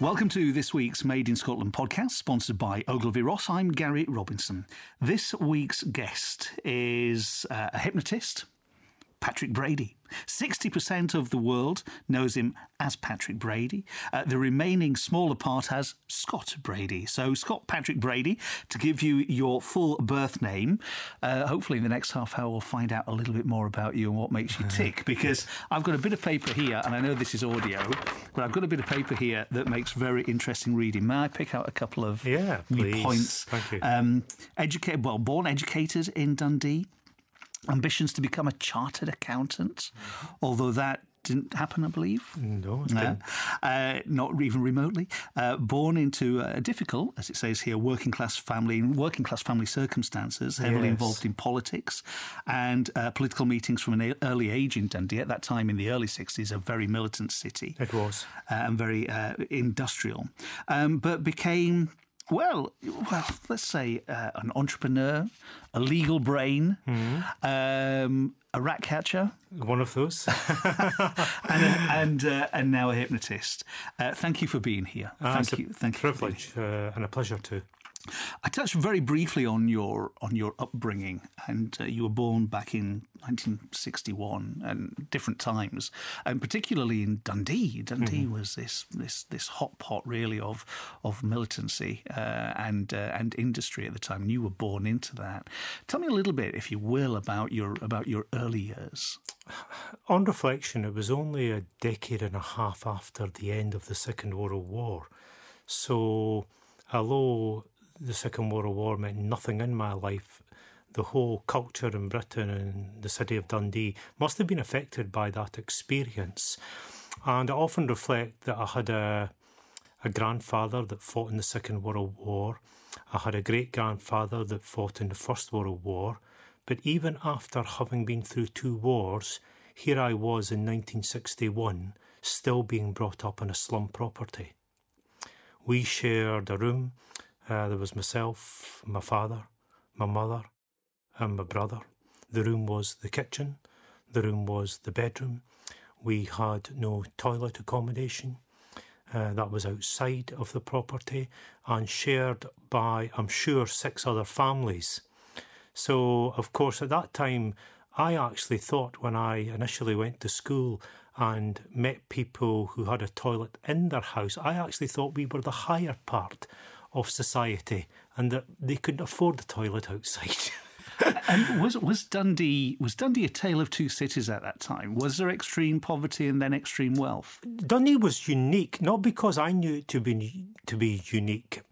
Welcome to this week's Made in Scotland podcast, sponsored by Ogilvy Ross. I'm Gary Robinson. This week's guest is uh, a hypnotist, Patrick Brady. 60% of the world knows him as Patrick Brady. Uh, the remaining smaller part as Scott Brady. So, Scott Patrick Brady, to give you your full birth name, uh, hopefully in the next half hour we'll find out a little bit more about you and what makes you tick. Because I've got a bit of paper here, and I know this is audio, but I've got a bit of paper here that makes very interesting reading. May I pick out a couple of yeah, points? Thank you. Um, educated, well, born educated in Dundee ambitions to become a chartered accountant, although that didn't happen, I believe. No, it No, didn't. uh, not even remotely. Uh, born into a difficult, as it says here, working class family, working class family circumstances, heavily Yes. involved in politics and uh, political meetings from an early age in Dundee. At that time, in the early sixties, a very militant city It was. uh, and very uh, industrial, um, but became. Well, well, let's say uh, an entrepreneur, a legal brain, um, a rat catcher, One of those. and and, uh, and now a hypnotist. Uh, thank you for being here. Ah, thank you. Thank you. Privilege uh, and a pleasure too. I touched very briefly on your on your upbringing, and uh, you were born back in 1961 and different times, and particularly in Dundee. Dundee was this this this hot pot really of of militancy uh, and uh, and industry at the time. And you were born into that. Tell me a little bit, if you will, about your about your early years. On reflection, it was only a decade and a half after the end of the Second World War. So, although the Second World War meant nothing in my life, the whole culture in Britain and the city of Dundee must have been affected by that experience. And I often reflect that I had a, a grandfather that fought in the Second World War. I had a great grandfather that fought in the First World War. But even after having been through two wars, here I was in 1961, still being brought up in a slum property. We shared a room. Uh, there was myself, my father, my mother, and my brother. The room was the kitchen. The room was the bedroom. We had no toilet accommodation. Uh, that was outside of the property and shared by, I'm sure, six other families. So, of course, at that time, I actually thought when I initially went to school and met people who had a toilet in their house, I actually thought we were the higher part of society and that they couldn't afford the toilet outside. And was was Dundee was Dundee a tale of two cities at that time? Was there extreme poverty and then extreme wealth? Dundee was unique, not because I knew it to be to be unique,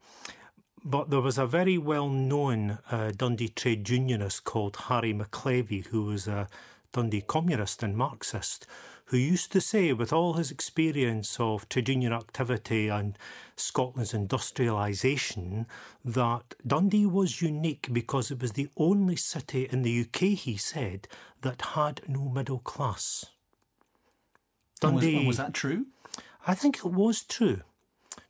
but there was a very well known uh, Dundee trade unionist called Harry McLevy, who was a Dundee communist and Marxist, who used to say, with all his experience of trade union activity and Scotland's industrialisation, that Dundee was unique because it was the only city in the UK, he said, that had no middle class. And was, Dundee. was that true? I think it was true.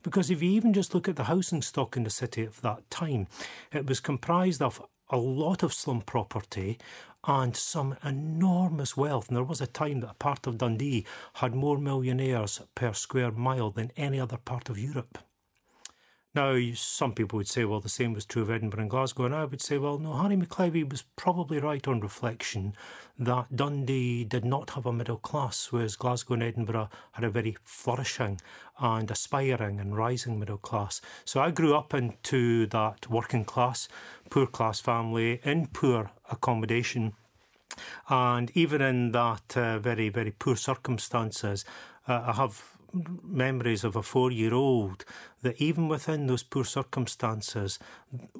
Because if you even just look at the housing stock in the city at that time, it was comprised of a lot of slum property and some enormous wealth. And there was a time that a part of Dundee had more millionaires per square mile than any other part of Europe. Now, some people would say, well, the same was true of Edinburgh and Glasgow, and I would say, well, no, Harry McLevy was probably right on reflection that Dundee did not have a middle class, whereas Glasgow and Edinburgh had a very flourishing and aspiring and rising middle class. So I grew up into that working class, poor class family in poor accommodation. And even in that uh, very, very poor circumstances, uh, I have memories of a four-year-old that even within those poor circumstances,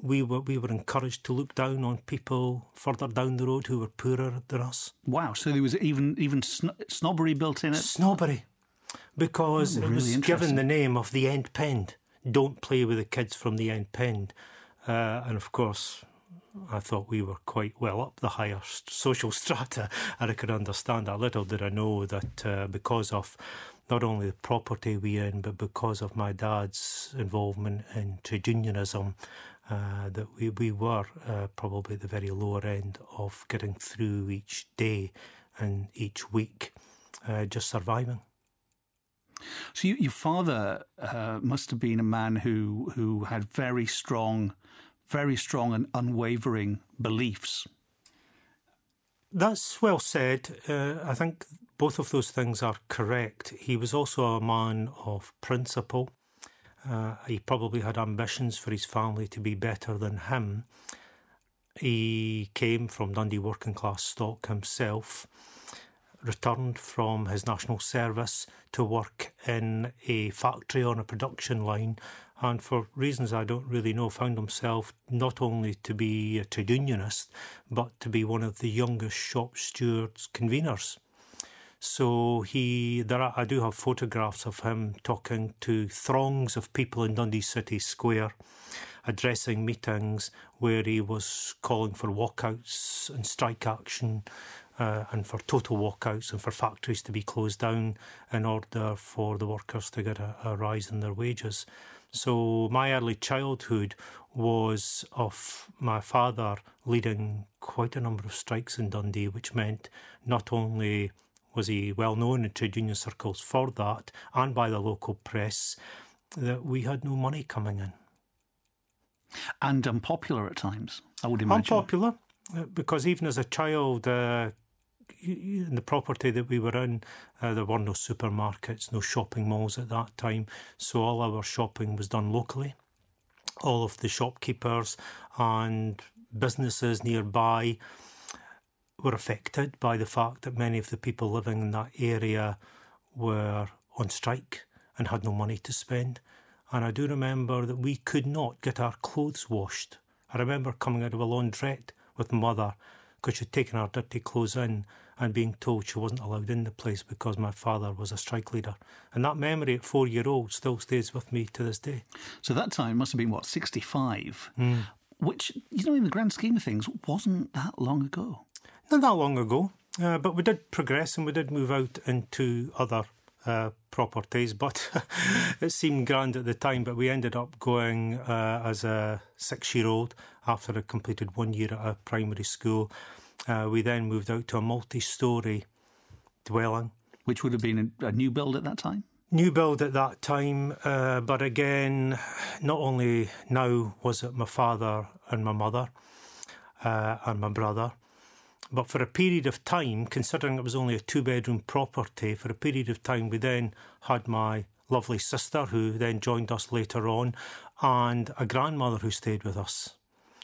we were we were encouraged to look down on people further down the road who were poorer than us. Wow. So there was even even sn- snobbery built in it. Snobbery, because Oh, it was given the name of the End Pend. Don't play with the kids from the End Pend, uh, and of course. I thought we were quite well up the higher social strata, and I could understand that. Little did I know that uh, because of not only the property we own, but because of my dad's involvement in trade unionism, uh, that we, we were uh, probably at the very lower end of getting through each day and each week, uh, just surviving. So you, your father uh, must have been a man who who had very strong, very strong and unwavering beliefs. That's well said. Uh, I think both of those things are correct. He was also a man of principle. Uh, he probably had ambitions for his family to be better than him. He came from Dundee working class stock himself, returned from his national service to work in a factory on a production line, and for reasons I don't really know, found himself not only to be a trade unionist, but to be one of the youngest shop stewards conveners. So he, there are, I do have photographs of him talking to throngs of people in Dundee City Square, addressing meetings where he was calling for walkouts and strike action, uh, and for total walkouts and for factories to be closed down in order for the workers to get a, a rise in their wages. So my early childhood was of my father leading quite a number of strikes in Dundee, which meant not only was he well known in trade union circles for that and by the local press that we had no money coming in. And unpopular at times, I would imagine. Unpopular, uh, because even as a child, uh, in the property that we were in, uh, there were no supermarkets, no shopping malls at that time. So all our shopping was done locally. All of the shopkeepers and businesses nearby were affected by the fact that many of the people living in that area were on strike and had no money to spend. And I do remember that we could not get our clothes washed. I remember coming out of a laundrette with mother because she'd taken our dirty clothes in and being told she wasn't allowed in the place because my father was a strike leader. And that memory at four year old still stays with me to this day. So that time must have been, what, 65? Mm. Which, you know, in the grand scheme of things, wasn't that long ago. Not that long ago, uh, but we did progress and we did move out into other uh, properties. But it seemed grand at the time. But we ended up going uh, as a six-year-old after I completed one year at a primary school. Uh, we then moved out to a multi-storey dwelling, which would have been a, a new build at that time. New build at that time, uh, but again, not only now was it my father and my mother uh, and my brother, but for a period of time, considering it was only a two bedroom property, for a period of time, we then had my lovely sister, who then joined us later on, and a grandmother who stayed with us.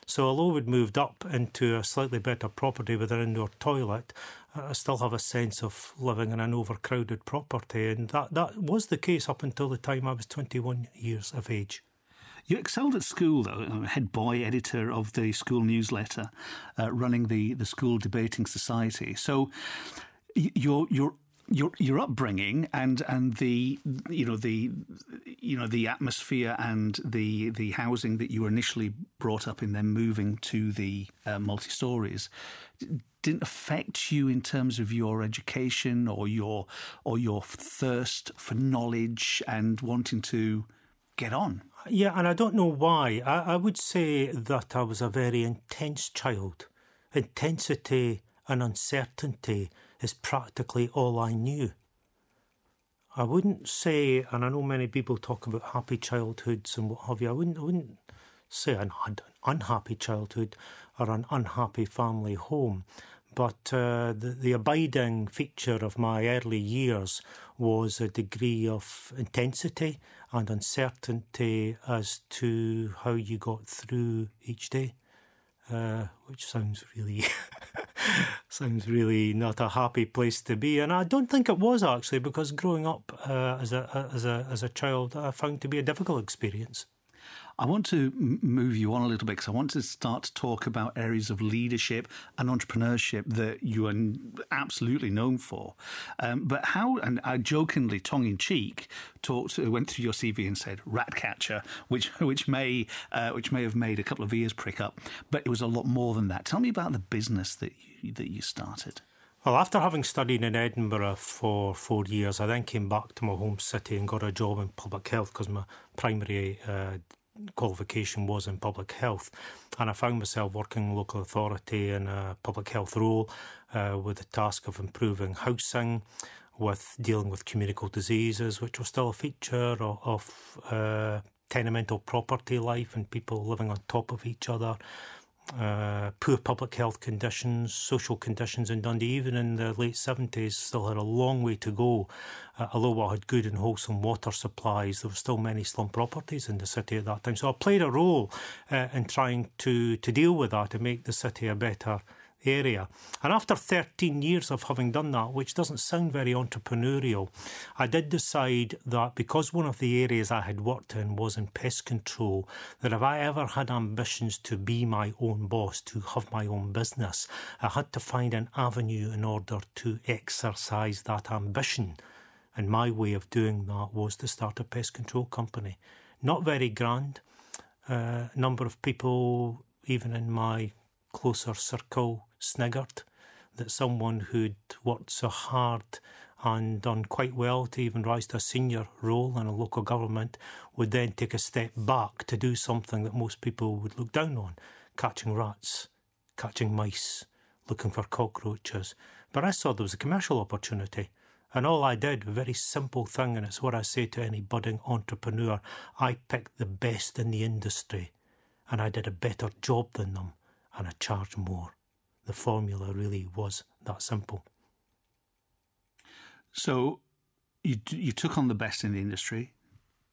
So, although we'd moved up into a slightly better property with an indoor toilet, I still have a sense of living in an overcrowded property, and that, that was the case up until the time I was 21 years of age. You excelled at school, though, head boy editor of the school newsletter, uh, running the, the school debating society. So your your your your upbringing and and the you know the you know the atmosphere and the the housing that you were initially brought up in, then moving to the uh, multi stories, didn't affect you in terms of your education or your or your thirst for knowledge and wanting to get on. Yeah, and I don't know why. I, I would say that I was a very intense child. Intensity and uncertainty is practically all I knew. I wouldn't say, and I know many people talk about happy childhoods and what have you. I wouldn't, I wouldn't say an unhappy childhood or an unhappy family home. But uh, the, the abiding feature of my early years was a degree of intensity and uncertainty as to how you got through each day, uh, which sounds really sounds really not a happy place to be. And I don't think it was actually, because growing up uh, as a as a as a child, I found to be a difficult experience. I want to move you on a little bit because I want to start to talk about areas of leadership and entrepreneurship that you are absolutely known for. Um, but how, and I jokingly, tongue in cheek, talked, went through your CV and said rat catcher, which which may uh, which may have made a couple of ears prick up, but it was a lot more than that. Tell me about the business that you, that you started. Well, after having studied in Edinburgh for four years, I then came back to my home city and got a job in public health because my primary uh, qualification was in public health. And I found myself working local authority in a public health role uh, with the task of improving housing, with dealing with communicable diseases, which was still a feature of, of uh, tenemental property life and people living on top of each other. Uh, poor public health conditions, social conditions in Dundee, even in the late 70s, still had a long way to go. Uh, although we had good and wholesome water supplies, there were still many slum properties in the city at that time. So I played a role uh, in trying to, to deal with that and make the city a better area. And after 13 years of having done that, which doesn't sound very entrepreneurial, I did decide that because one of the areas I had worked in was in pest control, that if I ever had ambitions to be my own boss, to have my own business, I had to find an avenue in order to exercise that ambition. And my way of doing that was to start a pest control company. Not very grand. A uh, number of people, even in my closer circle, sniggered that someone who'd worked so hard and done quite well to even rise to a senior role in a local government would then take a step back to do something that most people would look down on catching rats, catching mice, looking for cockroaches. But I saw there was a commercial opportunity. And all I did, a very simple thing, and it's what I say to any budding entrepreneur I picked the best in the industry and I did a better job than them and I charged more the formula really was that simple. So you you took on the best in the industry,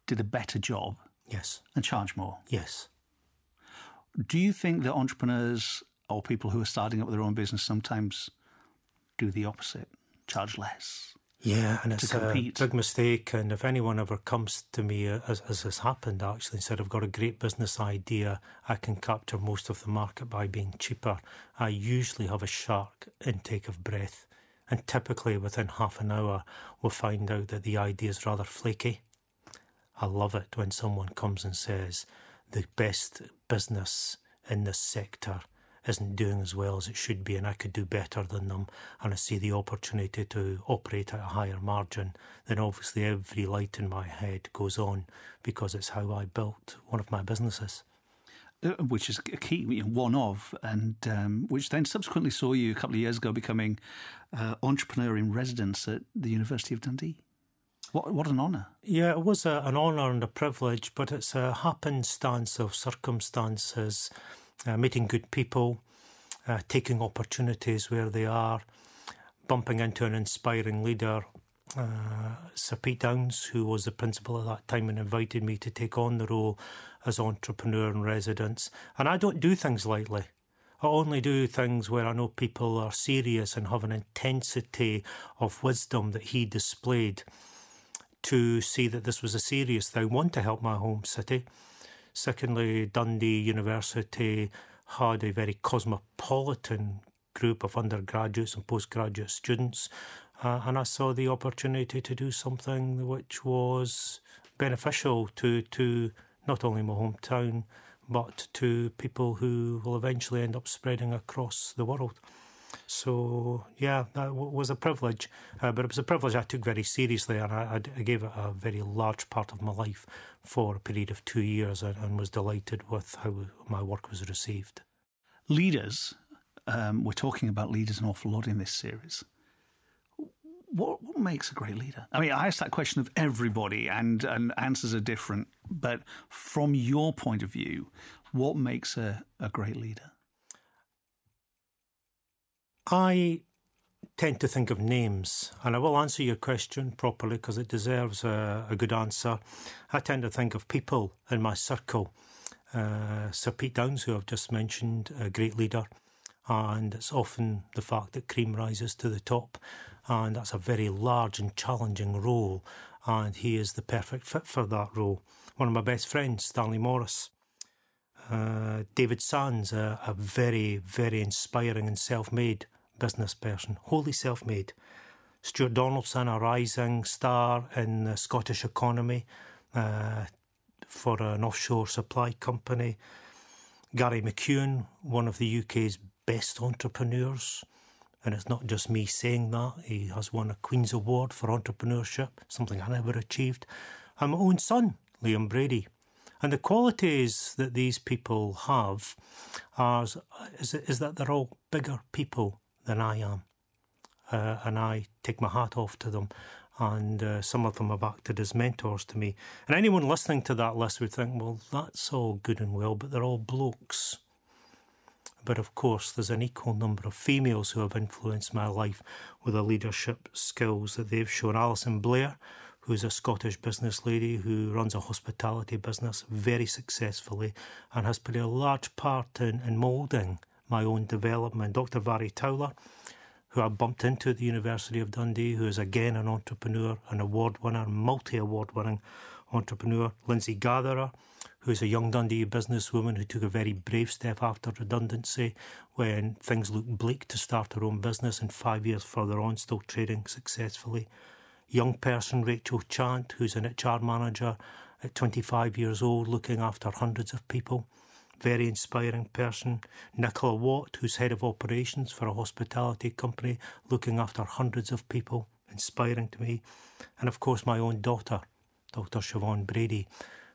did a better job, yes, and charged more. Yes. Do you think that entrepreneurs or people who are starting up their own business sometimes do the opposite, charge less? Yeah, and it's a big mistake. And if anyone ever comes to me, uh, as, as has happened actually, and said, I've got a great business idea, I can capture most of the market by being cheaper, I usually have a shark intake of breath. And typically within half an hour, we'll find out that the idea is rather flaky. I love it when someone comes and says, the best business in this sector isn't doing as well as it should be and I could do better than them and I see the opportunity to operate at a higher margin, then obviously every light in my head goes on because it's how I built one of my businesses. Uh, which is a key, one of, and um, which then subsequently saw you a couple of years ago becoming uh, entrepreneur in residence at the University of Dundee. What, what an honour. Yeah, it was a, an honour and a privilege, but it's a happenstance of circumstances uh, meeting good people, uh, taking opportunities where they are, bumping into an inspiring leader. Uh, Sir Pete Downes, who was the principal at that time and invited me to take on the role as entrepreneur in residence. And I don't do things lightly. I only do things where I know people are serious and have an intensity of wisdom that he displayed to see that this was a serious thing. One, to help my home city, Secondly, Dundee University had a very cosmopolitan group of undergraduates and postgraduate students, uh, and I saw the opportunity to do something which was beneficial to to not only my hometown but to people who will eventually end up spreading across the world. So yeah, that w- was a privilege, uh, but it was a privilege I took very seriously, and I, I, gave it a very large part of my life for a period of two years, and, and was delighted with how my work was received. Leaders, um, we're talking about leaders an awful lot in this series. What, what makes a great leader? I mean, I ask that question of everybody, and, and answers are different. But from your point of view, what makes a, a great leader? I tend to think of names, and I will answer your question properly because it deserves a, a, good answer. I tend to think of people in my circle. Uh, Sir Pete Downes, who I've just mentioned, a great leader, and it's often the fact that cream rises to the top, and that's a very large and challenging role, and he is the perfect fit for that role. One of my best friends, Stanley Morris, uh, David Sands, a, a, very, very inspiring and self made business person, wholly self made. Stuart Donaldson, a rising star in the Scottish economy uh, for an offshore supply company. Gary McEwan, one of the UK's best entrepreneurs. And it's not just me saying that, he has won a Queen's Award for entrepreneurship, something I never achieved. And my own son, Liam Brady, and the qualities that these people have are, is, is that they're all bigger people than I am. uh, and I take my hat off to them. And uh, some of them have acted as mentors to me. And anyone listening to that list would think, well, that's all good and well, but they're all blokes. But of course, there's an equal number of females who have influenced my life with the leadership skills that they've shown. Alison Blair, who's a Scottish business lady who runs a hospitality business very successfully and has played a large part in, in moulding my own development. Dr. Vary Towler, who I bumped into at the University of Dundee, who is again an entrepreneur, an award winner, multi award winning entrepreneur. Lindsay Gatherer, who's a young Dundee businesswoman who took a very brave step after redundancy when things looked bleak to start her own business, and five years further on, still trading successfully young person, Rachel Chant, who's an HR manager at 25 years old, looking after hundreds of people. Very inspiring person. Nicola Watt, who's head of operations for a hospitality company, looking after hundreds of people. Inspiring to me. And of course, my own daughter, Dr. Siobhan Brady,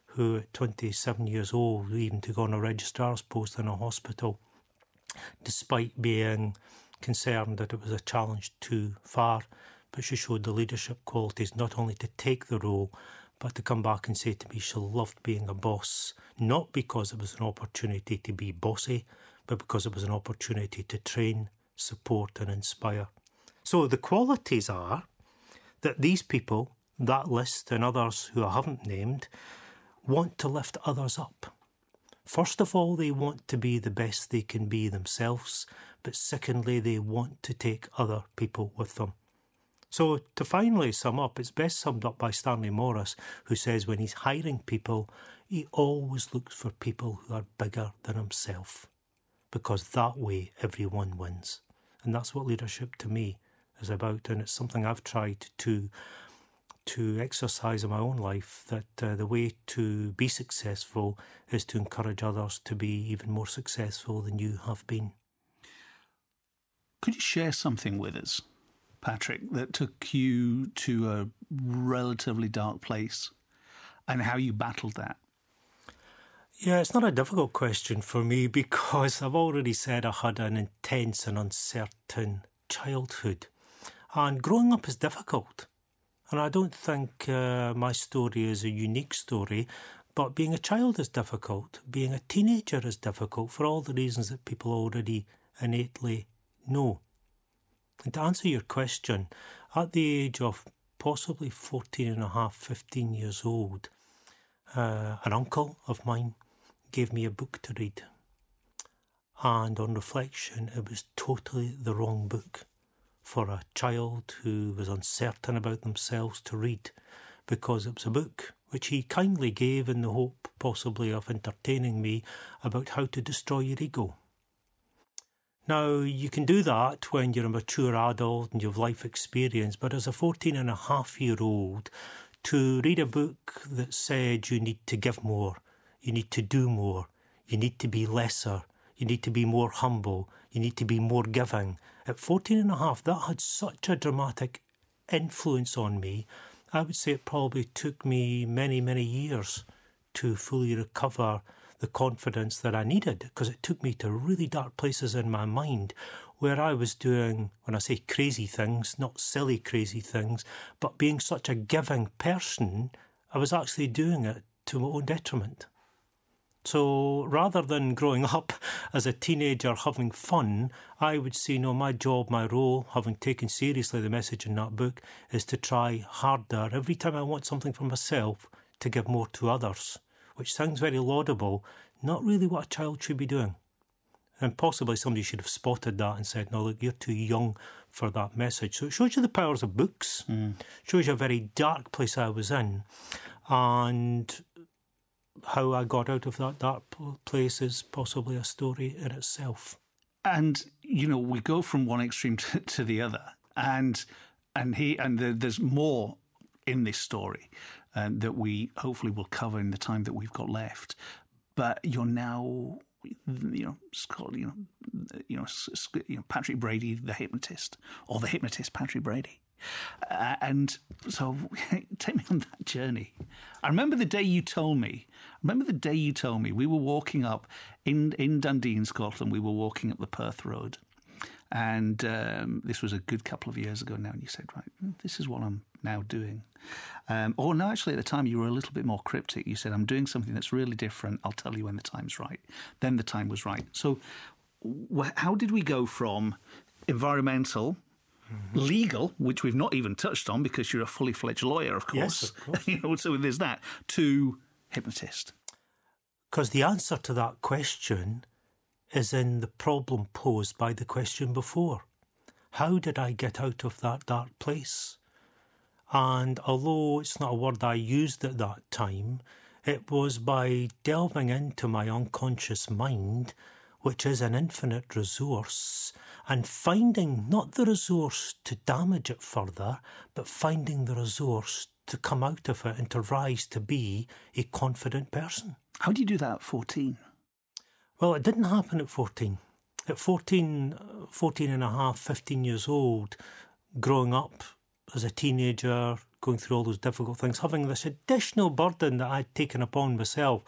who at 27 years old even took on a registrar's post in a hospital, despite being concerned that it was a challenge too far but she showed the leadership qualities not only to take the role, but to come back and say to me she loved being a boss, not because it was an opportunity to be bossy, but because it was an opportunity to train, support, and inspire. So the qualities are that these people, that list, and others who I haven't named, want to lift others up. First of all, they want to be the best they can be themselves, but secondly, they want to take other people with them. So, to finally sum up, it's best summed up by Stanley Morris, who says when he's hiring people, he always looks for people who are bigger than himself, because that way everyone wins. And that's what leadership to me is about, and it's something I've tried to to exercise in my own life that uh, the way to be successful is to encourage others to be even more successful than you have been. Could you share something with us Patrick, that took you to a relatively dark place and how you battled that? Yeah, it's not a difficult question for me because I've already said I had an intense and uncertain childhood. And growing up is difficult. And I don't think uh, my story is a unique story, but being a child is difficult. Being a teenager is difficult for all the reasons that people already innately know. And to answer your question, at the age of possibly 14 and a half, 15 years old, uh, an uncle of mine gave me a book to read. And on reflection, it was totally the wrong book for a child who was uncertain about themselves to read because it was a book which he kindly gave in the hope, possibly, of entertaining me about how to destroy your ego. Now, you can do that when you're a mature adult and you have life experience, but as a 14 and a half year old, to read a book that said you need to give more, you need to do more, you need to be lesser, you need to be more humble, you need to be more giving. At 14 and a half, that had such a dramatic influence on me. I would say it probably took me many, many years to fully recover the confidence that I needed because it took me to really dark places in my mind where I was doing, when I say crazy things, not silly crazy things, but being such a giving person, I was actually doing it to my own detriment. So rather than growing up as a teenager having fun, I would say, no, my job, my role, having taken seriously the message in that book, is to try harder every time I want something for myself to give more to others which sounds very laudable, not really what a child should be doing. And possibly somebody should have spotted that and said, no, look, you're too young for that message. So it shows you the powers of books, mm. shows you a very dark place I was in, and how I got out of that dark place is possibly a story in itself. And, you know, we go from one extreme to, to the other. And and he and the, there's more in this story um, that we hopefully will cover in the time that we've got left. But you're now, you know, you know, you know, you know, Patrick Brady, the hypnotist, or the hypnotist Patrick Brady. Uh, and so take me on that journey. I remember the day you told me. I remember the day you told me we were walking up in in Dundee in Scotland. We were walking up the Perth Road, And um, this was a good couple of years ago now, and you said, right, this is what I'm now doing. Um, or no, actually, at the time you were a little bit more cryptic. You said, I'm doing something that's really different. I'll tell you when the time's right. Then the time was right. So, wh- how did we go from environmental? Mm-hmm. Legal, which we've not even touched on because you're a fully fledged lawyer, of course. Yes, of course. you know, so there's that. To hypnotist. Because the answer to that question is in the problem posed by the question before. How did I get out of that dark place? And although it's not a word I used at that time, it was by delving into my unconscious mind, which is an infinite resource, and finding not the resource to damage it further, but finding the resource to come out of it and to rise to be a confident person. How do you do that at 14? Well, it didn't happen at 14. At 14, 14 and a half, 15 years old, growing up as a teenager, going through all those difficult things, having this additional burden that I'd taken upon myself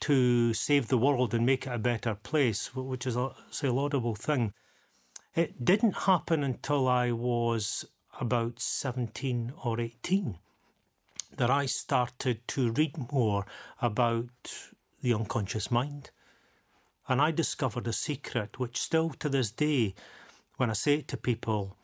to save the world and make it a better place, which is a, a laudable thing. It didn't happen until I was about 17 or 18 that I started to read more about the unconscious mind and I discovered a secret which still to this day, when I say it to people,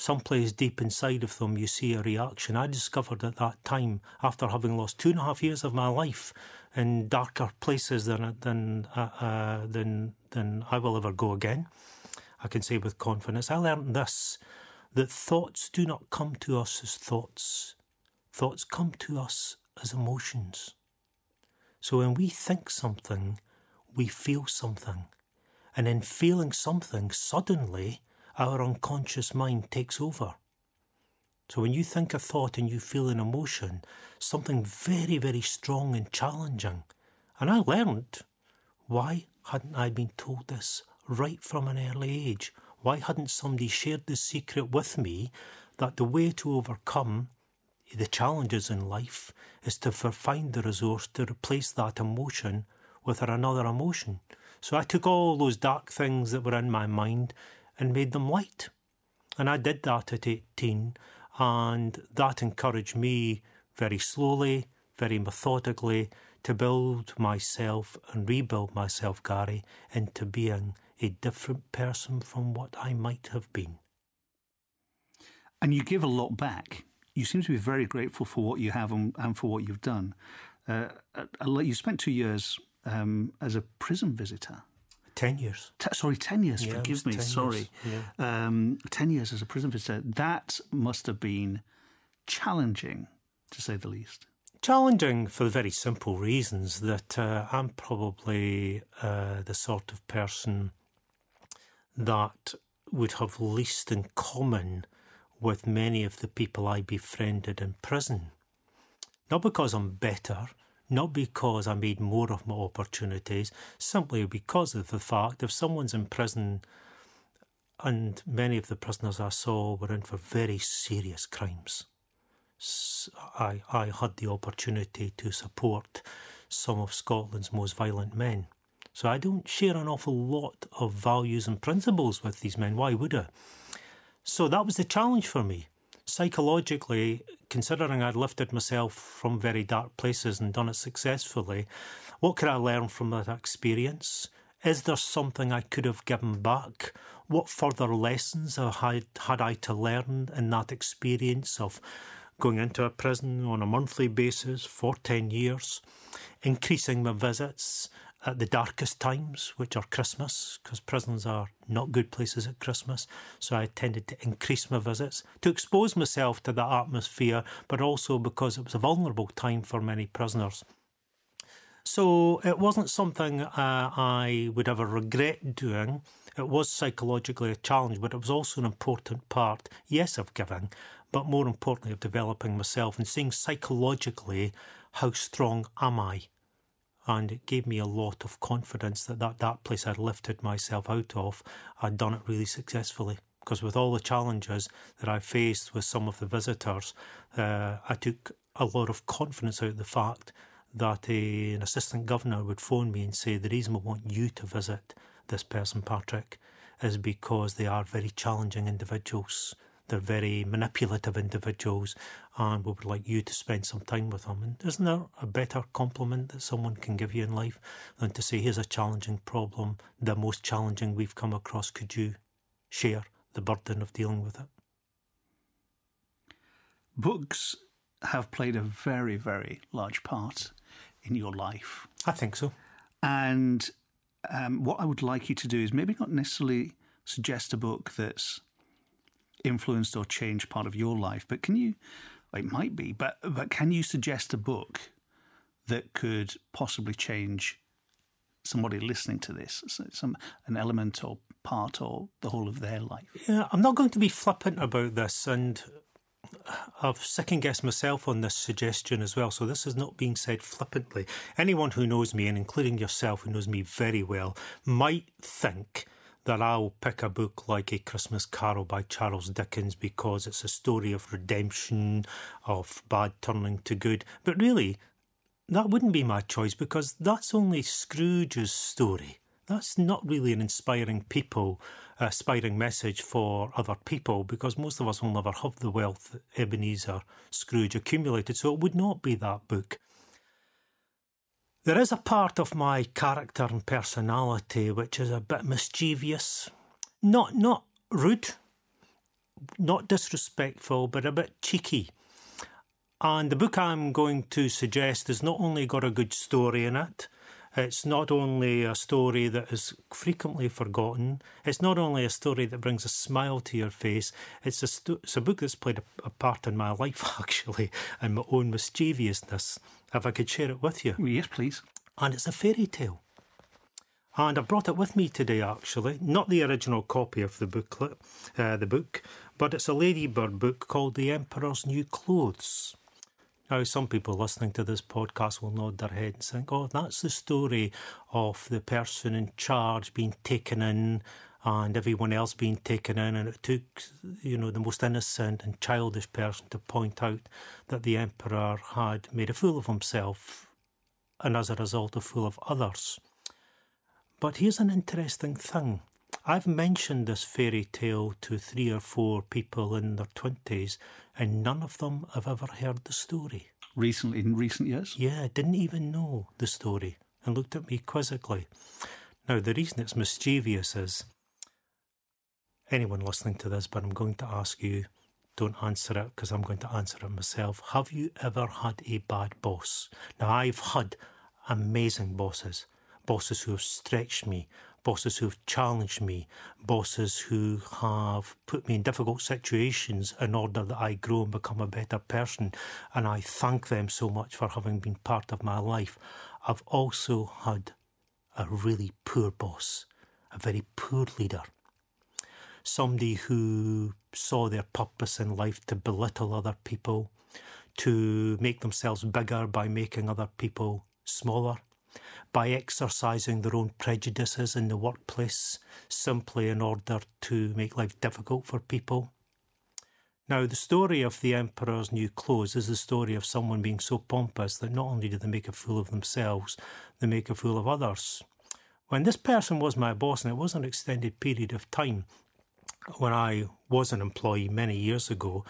someplace deep inside of them you see a reaction. I discovered at that time, after having lost two and a half years of my life in darker places than than uh, uh, than than I will ever go again, I can say with confidence, I learned this: that thoughts do not come to us as thoughts; thoughts come to us as emotions. So when we think something, we feel something. And in feeling something, suddenly our unconscious mind takes over. So when you think a thought and you feel an emotion, something very, very strong and challenging. And I learned why hadn't I been told this right from an early age? Why hadn't somebody shared the secret with me that the way to overcome the challenges in life is to find the resource to replace that emotion with another emotion. So I took all those dark things that were in my mind and made them light. And I did that at 18, and that encouraged me very slowly, very methodically, to build myself and rebuild myself, Gary, into being a different person from what I might have been. And you give a lot back. You seem to be very grateful for what you have and, and for what you've done. Uh, you spent two years um, as a prison visitor. 10 years. T- sorry, 10 years, yeah, forgive me, sorry. Yeah. Um, 10 years as a prison visitor. That must have been challenging, to say the least. Challenging for the very simple reasons that uh, I'm probably uh, the sort of person that would have least in common with many of the people I befriended in prison. Not because I'm better, not because I made more of my opportunities, simply because of the fact if someone's in prison, and many of the prisoners I saw were in for very serious crimes. I, I had the opportunity to support some of Scotland's most violent men. So I don't share an awful lot of values and principles with these men. Why would I? So that was the challenge for me psychologically, considering I'd lifted myself from very dark places and done it successfully, what could I learn from that experience? Is there something I could have given back? What further lessons had, had I to learn in that experience of going into a prison on a monthly basis for 10 years, increasing my visits, at the darkest times, which are Christmas, because prisons are not good places at Christmas. So I tended to increase my visits to expose myself to that atmosphere, but also because it was a vulnerable time for many prisoners. So it wasn't something uh, I would ever regret doing. It was psychologically a challenge, but it was also an important part, yes, of giving, but more importantly, of developing myself and seeing psychologically how strong am I and it gave me a lot of confidence that that, that place I'd lifted myself out of, I'd done it really successfully. Because with all the challenges that I faced with some of the visitors, uh, I took a lot of confidence out of the fact that a, an assistant governor would phone me and say, The reason we want you to visit this person, Patrick, is because they are very challenging individuals. They're very manipulative individuals, and we would like you to spend some time with them. And isn't there a better compliment that someone can give you in life than to say, Here's a challenging problem, the most challenging we've come across. Could you share the burden of dealing with it? Books have played a very, very large part in your life. I think so. And um, what I would like you to do is maybe not necessarily suggest a book that's influenced or changed part of your life, but can you? It might be, but but can you suggest a book that could possibly change somebody listening to this, some an element or part or the whole of their life? Yeah, I'm not going to be flippant about this, and I've second guessed myself on this suggestion as well, so this is not being said flippantly. Anyone who knows me, and including yourself who knows me very well, might think that I'll pick a book like A Christmas Carol by Charles Dickens because it's a story of redemption, of bad turning to good. But really, that wouldn't be my choice because that's only Scrooge's story. That's not really an inspiring people, aspiring message for other people because most of us will never have the wealth Ebenezer Scrooge accumulated. So it would not be that book. There is a part of my character and personality which is a bit mischievous, not not rude, not disrespectful, but a bit cheeky. And the book I'm going to suggest has not only got a good story in it, it's not only a story that is frequently forgotten. It's not only a story that brings a smile to your face. It's a, sto- it's a book that's played a, a, part in my life, actually, and my own mischievousness. If I could share it with you. Yes, please. And it's a fairy tale. And I brought it with me today, actually. Not the original copy of the booklet, uh, the book, but it's a Ladybird book called The Emperor's New Clothes. Now, some people listening to this podcast will nod their head and think, oh, that's the story of the person in charge being taken in and everyone else being taken in. And it took, you know, the most innocent and childish person to point out that the emperor had made a fool of himself and as a result, a fool of others. But here's an interesting thing. I've mentioned this fairy tale to three or four people in their 20s, and none of them have ever heard the story. Recently, in recent years? Yeah, didn't even know the story and looked at me quizzically. Now, the reason it's mischievous is anyone listening to this, but I'm going to ask you, don't answer it because I'm going to answer it myself. Have you ever had a bad boss? Now, I've had amazing bosses, bosses who have stretched me, bosses who have challenged me, bosses who have put me in difficult situations in order that I grow and become a better person. And I thank them so much for having been part of my life. I've also had a really poor boss, a very poor leader. Somebody who saw their purpose in life to belittle other people, to make themselves bigger by making other people smaller, by exercising their own prejudices in the workplace simply in order to make life difficult for people. Now, the story of the Emperor's New Clothes is the story of someone being so pompous that not only do they make a fool of themselves, they make a fool of others. When this person was my boss, and it was an extended period of time, when I was an employee many years ago,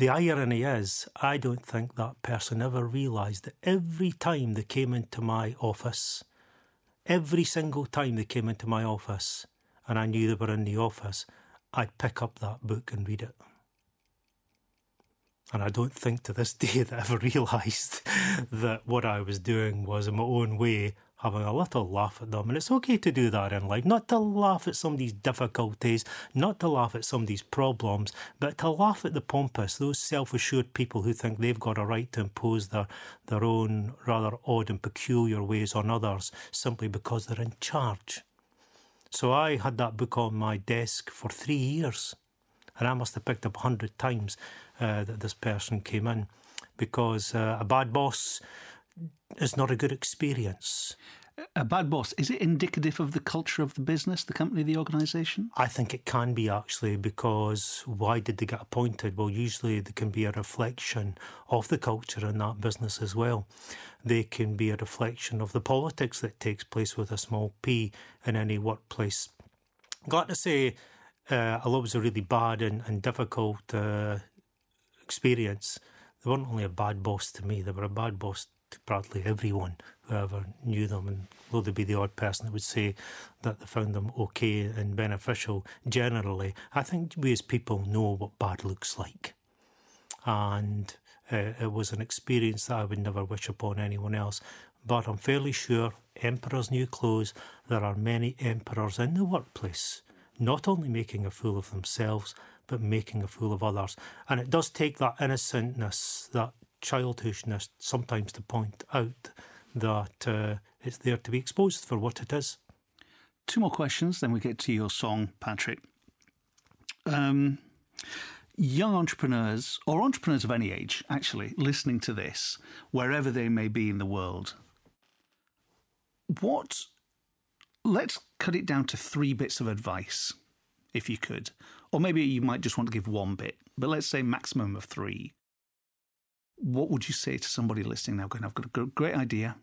the irony is, I don't think that person ever realised that every time they came into my office, every single time they came into my office, and I knew they were in the office, I'd pick up that book and read it. And I don't think to this day that I ever realised that what I was doing was in my own way having a little laugh at them. And it's okay to do that in life, not to laugh at somebody's difficulties, not to laugh at somebody's problems, but to laugh at the pompous, those self assured people who think they've got a right to impose their, their own rather odd and peculiar ways on others simply because they're in charge. So I had that book on my desk for three years, and I must have picked up a hundred times uh, that this person came in because uh, a bad boss is not a good experience. A bad boss, is it indicative of the culture of the business, the company, the organisation? I think it can be actually because why did they get appointed? Well, usually they can be a reflection of the culture in that business as well. They can be a reflection of the politics that takes place with a small p in any workplace. got to say, uh, although it was a really bad and, and difficult uh, experience, they weren't only a bad boss to me, they were a bad boss to practically everyone who ever knew them. And though there'd be the odd person that would say that they found them okay and beneficial, generally, I think we as people know what bad looks like. And uh, it was an experience that I would never wish upon anyone else. But I'm fairly sure, emperor's new clothes, there are many emperors in the workplace, not only making a fool of themselves, but making a fool of others. And it does take that innocentness, that childishness, sometimes to point out that uh, it's there to be exposed for what it is. Two more questions, then we get to your song, Patrick. Um, young entrepreneurs, or entrepreneurs of any age, actually, listening to this, wherever they may be in the world, what, let's cut it down to three bits of advice, if you could. Or maybe you might just want to give one bit, but let's say maximum of three. What would you say to somebody listening now going, I've got a great idea,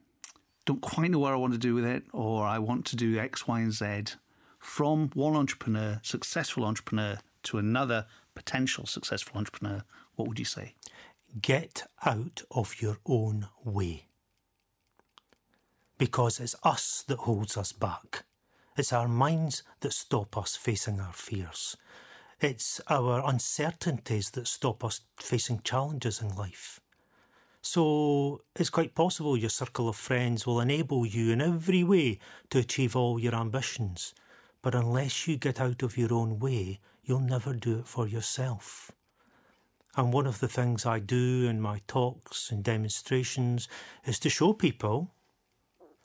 don't quite know what I want to do with it, or I want to do X, Y, and Z from one entrepreneur, successful entrepreneur, to another potential successful entrepreneur, what would you say? Get out of your own way. Because it's us that holds us back. It's our minds that stop us facing our fears. It's our uncertainties that stop us facing challenges in life. So it's quite possible your circle of friends will enable you in every way to achieve all your ambitions. But unless you get out of your own way, you'll never do it for yourself. And one of the things I do in my talks and demonstrations is to show people,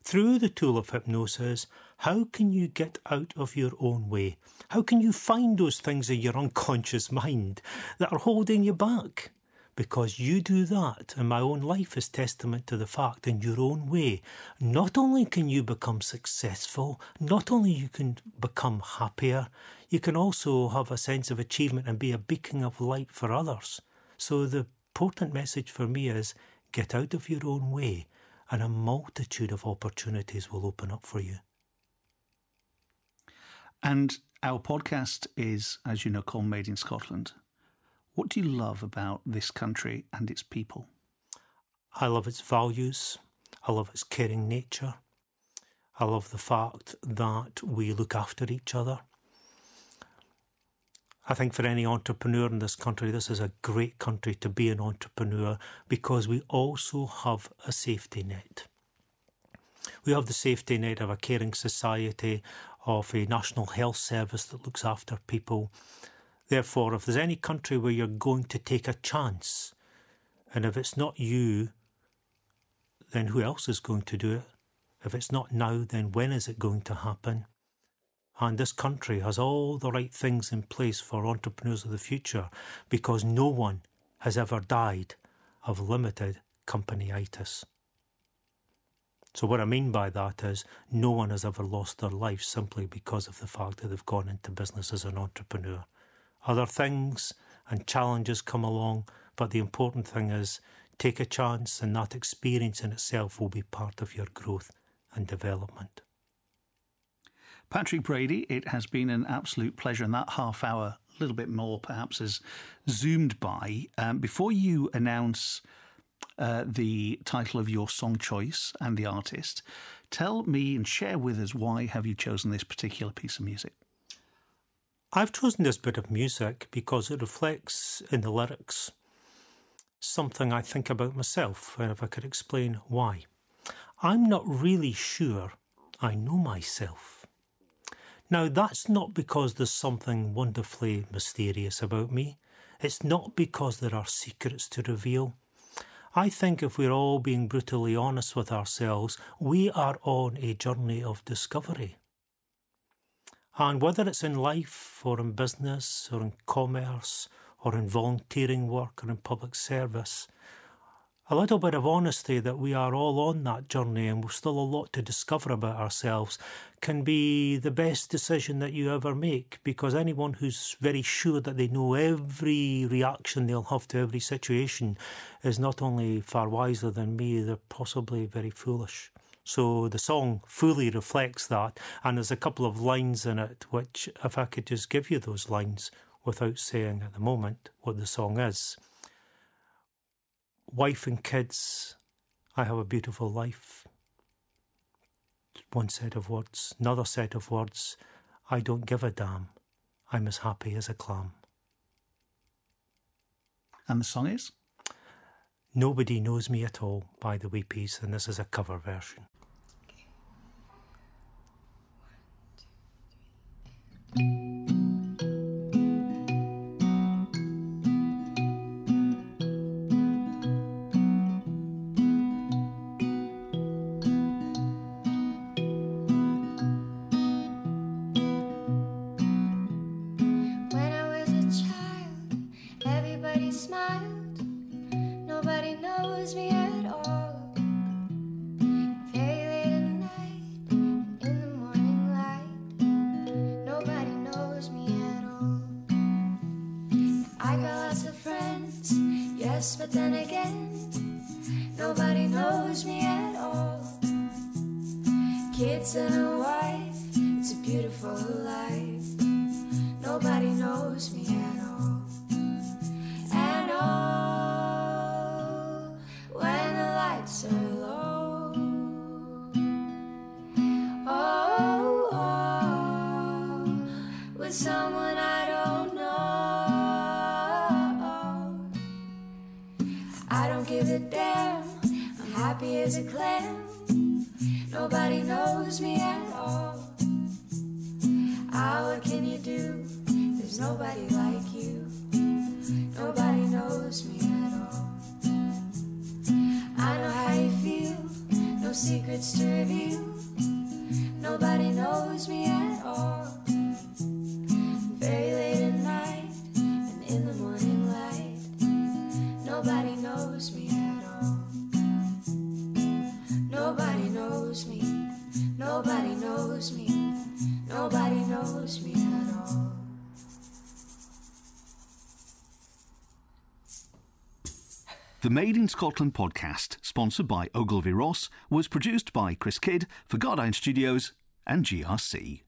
through the tool of hypnosis, how can you get out of your own way? How can you find those things in your unconscious mind that are holding you back? Because you do that, and my own life is testament to the fact in your own way. Not only can you become successful, not only you can become happier, you can also have a sense of achievement and be a beacon of light for others. So the important message for me is get out of your own way, and a multitude of opportunities will open up for you. And our podcast is, as you know, called Made in Scotland. What do you love about this country and its people? I love its values. I love its caring nature. I love the fact that we look after each other. I think for any entrepreneur in this country, this is a great country to be an entrepreneur because we also have a safety net. We have the safety net of a caring society, of a national health service that looks after people, Therefore, if there's any country where you're going to take a chance, and if it's not you, then who else is going to do it? If it's not now, then when is it going to happen? And this country has all the right things in place for entrepreneurs of the future because no one has ever died of limited companyitis. So, what I mean by that is no one has ever lost their life simply because of the fact that they've gone into business as an entrepreneur. Other things and challenges come along, but the important thing is take a chance, and that experience in itself will be part of your growth and development. Patrick Brady, it has been an absolute pleasure, and that half hour, a little bit more perhaps, has zoomed by. Um, before you announce uh, the title of your song choice and the artist, tell me and share with us why have you chosen this particular piece of music? I've chosen this bit of music because it reflects in the lyrics something I think about myself, and if I could explain why. I'm not really sure I know myself. Now, that's not because there's something wonderfully mysterious about me. It's not because there are secrets to reveal. I think if we're all being brutally honest with ourselves, we are on a journey of discovery. And whether it's in life or in business or in commerce or in volunteering work or in public service, a little bit of honesty that we are all on that journey and we've still a lot to discover about ourselves can be the best decision that you ever make because anyone who's very sure that they know every reaction they'll have to every situation is not only far wiser than me, they're possibly very foolish. So the song fully reflects that, and there's a couple of lines in it which, if I could just give you those lines without saying at the moment what the song is Wife and kids, I have a beautiful life. One set of words, another set of words, I don't give a damn. I'm as happy as a clam. And the song is? Nobody Knows Me at All by the Weepies, and this is a cover version. The Made in Scotland podcast, sponsored by Ogilvy Ross, was produced by Chris Kidd for Guardian Studios and GRC.